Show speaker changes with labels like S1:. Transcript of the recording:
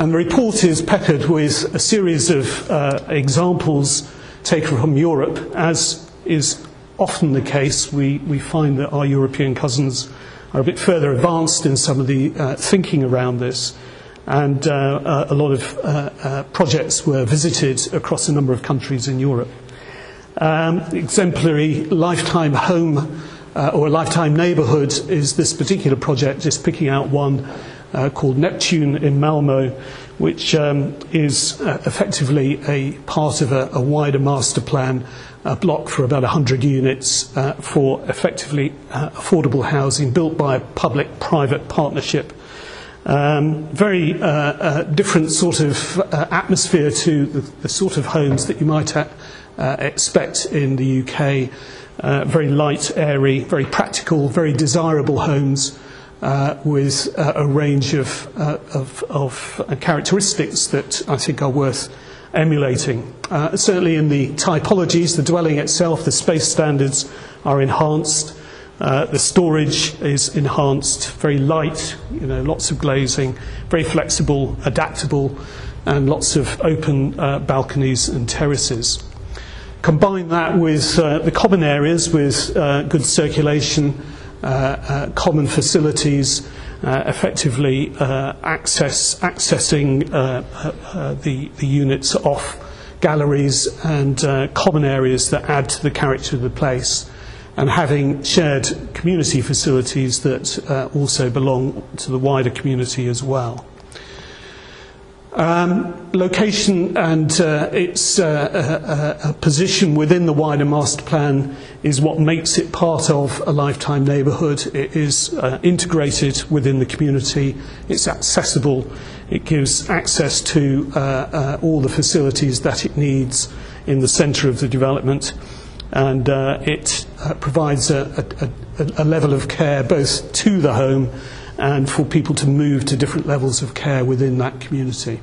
S1: And the report is peppered with a series of uh, examples taken from Europe. As is often the case, we, we find that our European cousins are a bit further advanced in some of the uh, thinking around this. And uh, uh, a lot of uh, uh, projects were visited across a number of countries in Europe. Um, exemplary lifetime home or lifetime neighbourhood is this particular project, just picking out one uh, called Neptuna in Malmo, which um, is uh, effectively a part of a, a wider master plan, a block for about 100 units uh, for effectively uh, affordable housing built by a public-private partnership. Um, very uh, uh, different sort of atmosphere to the, the sort of homes that you might expect in the UK. Very light, airy, very practical, very desirable homes uh, with uh, a range of, uh, of, of uh, characteristics that I think are worth emulating. Uh, certainly in the typologies, the dwelling itself, the space standards are enhanced. Uh, the storage is enhanced, very light, you know, lots of glazing, very flexible, adaptable, and lots of open balconies and terraces. Combine that with the common areas with good circulation, Uh, uh, common facilities, uh, effectively uh, access, accessing uh the, the units off galleries and common areas that add to the character of the place and having shared community facilities that uh, also belong to the wider community as well. Um, location and uh, its uh, uh, uh, position within the wider master plan is what makes it part of a lifetime neighbourhood. It is uh, integrated within the community, it's accessible, it gives access to uh, uh, all the facilities that it needs in the centre of the development, and uh, it uh, provides a, a, a level of care both to the home and for people to move to different levels of care within that community.